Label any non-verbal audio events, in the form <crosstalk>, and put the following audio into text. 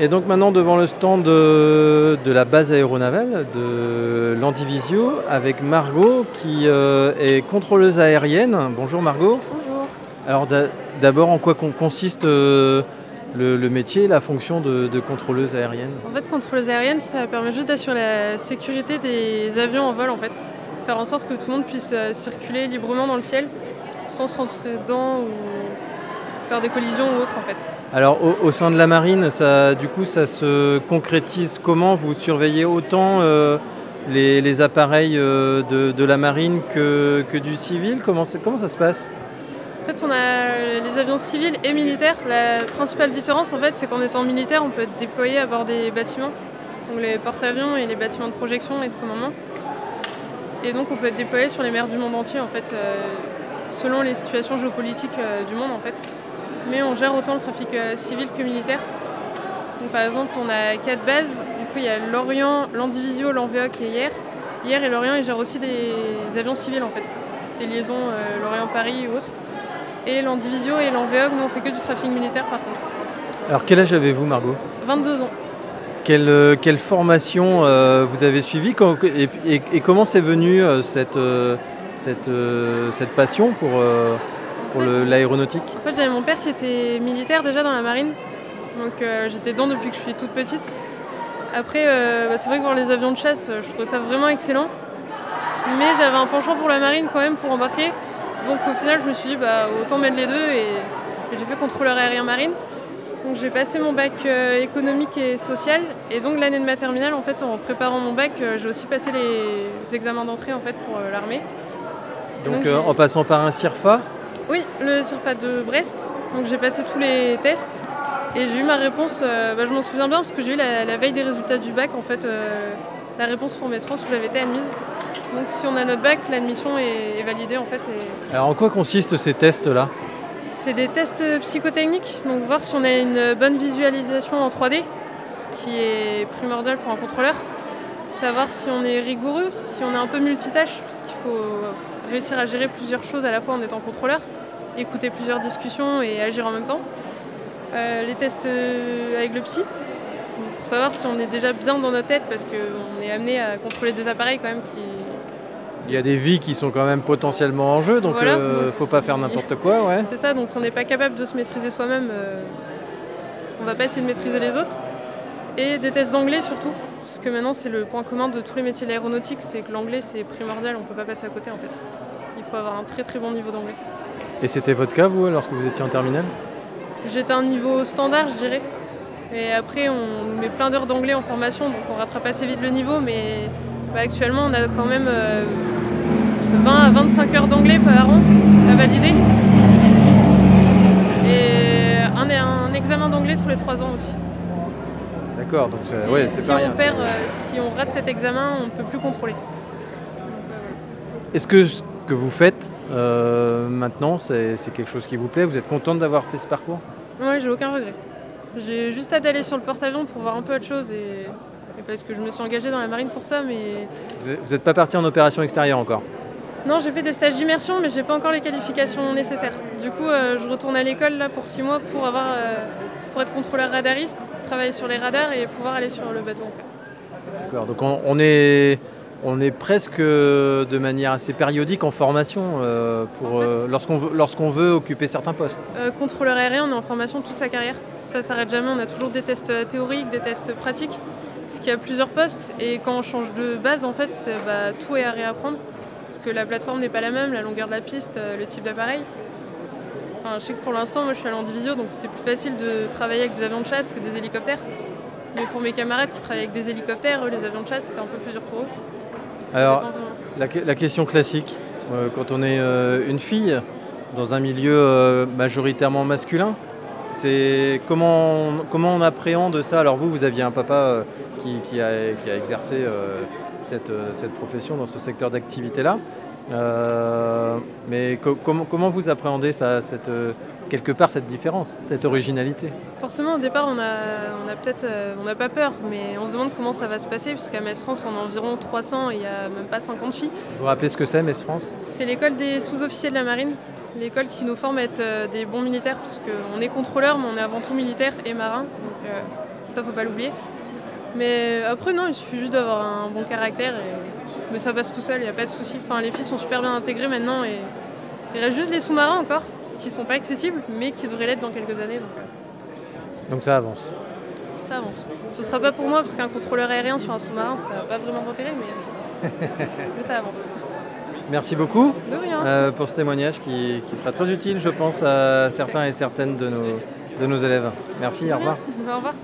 Et donc maintenant devant le stand de, de la base aéronavale de l'Andivisio avec Margot qui euh, est contrôleuse aérienne. Bonjour Margot. Bonjour. Alors d'a- d'abord en quoi con- consiste euh, le, le métier, la fonction de, de contrôleuse aérienne? En fait, contrôleuse aérienne, ça permet juste d'assurer la sécurité des avions en vol, en fait. Faire en sorte que tout le monde puisse euh, circuler librement dans le ciel, sans se rentrer dedans ou faire des collisions ou autre, en fait. Alors au, au sein de la marine, ça, du coup ça se concrétise comment? Vous surveillez autant euh, les, les appareils euh, de, de la marine que, que du civil? Comment, ça se passe? En fait, on a les avions civils et militaires. La principale différence, en fait, c'est qu'en étant militaire, on peut être déployé à bord des bâtiments, donc les porte-avions et les bâtiments de projection et de commandement. Et donc, on peut être déployé sur les mers du monde entier, en fait, euh, selon les situations géopolitiques euh, du monde, en fait. Mais on gère autant le trafic euh, civil que militaire. Donc, par exemple, on a quatre bases. Du coup, il y a l'Orient, l'Andivisio, l'Envéoc et Hier. Hier et l'Orient, ils gèrent aussi des avions civils, en fait. Des liaisons euh, Lorient-Paris ou autres. Et l'Andivisio et l'Envéog, nous on fait que du trafic militaire par contre. Alors quel âge avez-vous Margot? 22 ans. quelle, euh, quelle formation euh, vous avez suivie? Et, et- et comment c'est venu cette, cette, cette passion pour, pour l'aéronautique En fait j'avais mon père qui était militaire déjà dans la marine. Donc euh, j'étais dedans depuis que je suis toute petite. Après euh, bah, c'est vrai que voir les avions de chasse, euh, je trouvais ça vraiment excellent. Mais j'avais un penchant pour la marine quand même pour embarquer. Donc au final je me suis dit bah, autant mettre les deux et, et j'ai fait contrôleur aérien marine. Donc j'ai passé mon bac euh, économique et social et donc l'année de ma terminale en fait en préparant mon bac j'ai aussi passé les examens d'entrée en fait pour l'armée. Donc en passant par un CIRFA Oui, le CIRFA de Brest. Donc j'ai passé tous les tests et j'ai eu ma réponse. euh, bah, je m'en souviens bien parce que j'ai eu la, la veille des résultats du bac en fait euh, la réponse pour mes trans où j'avais été admise. Donc si on a notre bac, l'admission est, est validée en fait. et Alors en quoi consistent ces tests-là? C'est des tests psychotechniques, donc voir si on a une bonne visualisation en 3D, ce qui est primordial pour un contrôleur. Savoir si on est rigoureux, si on est un peu multitâche, parce qu'il faut réussir à gérer plusieurs choses à la fois en étant contrôleur, écouter plusieurs discussions et agir en même temps. Euh, les tests euh, avec le psy, pour savoir si on est déjà bien dans notre tête, parce qu'on est amené à contrôler des appareils quand même qui, Il y a des vies qui sont quand même potentiellement en jeu, donc Voilà, euh, donc faut pas faire n'importe quoi, ouais. <laughs> C'est ça, donc si on n'est pas capable de se maîtriser soi-même, euh, on va pas essayer de maîtriser les autres. Et des tests d'anglais surtout, parce que maintenant c'est le point commun de tous les métiers de l'aéronautique, c'est que l'anglais c'est primordial, on peut pas passer à côté en fait. Faut avoir un très très bon niveau d'anglais. Et c'était votre cas, vous, lorsque vous étiez en terminale? J'étais à un niveau standard, je dirais. Et après, on met plein d'heures d'anglais en formation, donc on rattrape assez vite le niveau, mais bah, actuellement on a quand même euh, 20 à 25 heures d'anglais par an à valider. Et un, un examen d'anglais tous les 3 ans aussi. D'accord, donc c'est Si- ouais, c'est si pas on rien. perd, euh, si on rate cet examen, on ne peut plus contrôler. Euh, Est-ce que que vous faites euh, maintenant, c'est quelque chose qui vous plaît Vous êtes contente d'avoir fait ce parcours? Ouais, j'ai aucun regret. J'ai juste hâte d'aller sur le porte-avions pour voir un peu autre chose et, et parce que je me suis engagée dans la marine pour ça, mais Vous n'êtes pas parti en opération extérieure encore? Non, j'ai fait des stages d'immersion, mais j'ai pas encore les qualifications nécessaires. Du coup, euh, je retourne à l'école là pour six mois pour avoir, euh, pour être contrôleur radariste, travailler sur les radars et pouvoir aller sur le bateau en fait. D'accord, donc on, on est, on est presque de manière assez périodique en formation euh, pour, euh, lorsqu'on veut, lorsqu'on veut occuper certains postes. Euh, contrôleur aérien, on est en formation toute sa carrière. Ça s'arrête jamais, on a toujours des tests théoriques, des tests pratiques, ce qui a plusieurs postes. Et quand on change de base, en fait, bah, tout est à réapprendre. Parce que la plateforme n'est pas la même, la longueur de la piste, le type d'appareil. Enfin, je sais que pour l'instant, moi je suis à l'Andivisio, donc c'est plus facile de travailler avec des avions de chasse que des hélicoptères. Mais pour mes camarades qui travaillent avec des hélicoptères, eux, les avions de chasse, c'est un peu plus dur pour eux. Alors, la, que- la question classique, euh, quand on est euh, une fille dans un milieu euh, majoritairement masculin, c'est comment, comment on appréhende ça? Alors vous, vous aviez un papa qui, a, exercé cette, cette profession dans ce secteur d'activité-là. Euh, mais co- comment, comment vous appréhendez ça, cette, euh, quelque part cette différence, cette originalité? Forcément, au départ, on a, on a peut-être, euh, on n'a pas peur, mais on se demande comment ça va se passer, puisqu'à Metz France, on a environ 300 et il n'y a même pas 50 filles. Vous vous rappelez ce que c'est, Metz France? C'est l'école des sous-officiers de la marine, l'école qui nous forme à être des bons militaires, puisqu'on est contrôleur, mais on est avant tout militaire et marin. Donc, Ça, faut pas l'oublier. Mais après, non, il suffit juste d'avoir un bon caractère. Mais ça passe tout seul, il n'y a pas de souci. Enfin, les filles sont super bien intégrées maintenant. Et il reste juste les sous-marins encore, qui sont pas accessibles, mais qui devraient l'être dans quelques années. Donc, euh, Donc ça avance. ça avance. Ce sera pas pour moi, parce qu'un contrôleur aérien sur un sous-marin, ça n'a pas vraiment d'intérêt, mais... <laughs> mais ça avance. Merci beaucoup De rien. euh, pour ce témoignage qui, qui sera très utile, je pense, à certains et certaines de nos, de nos élèves. Merci, au revoir. Au revoir.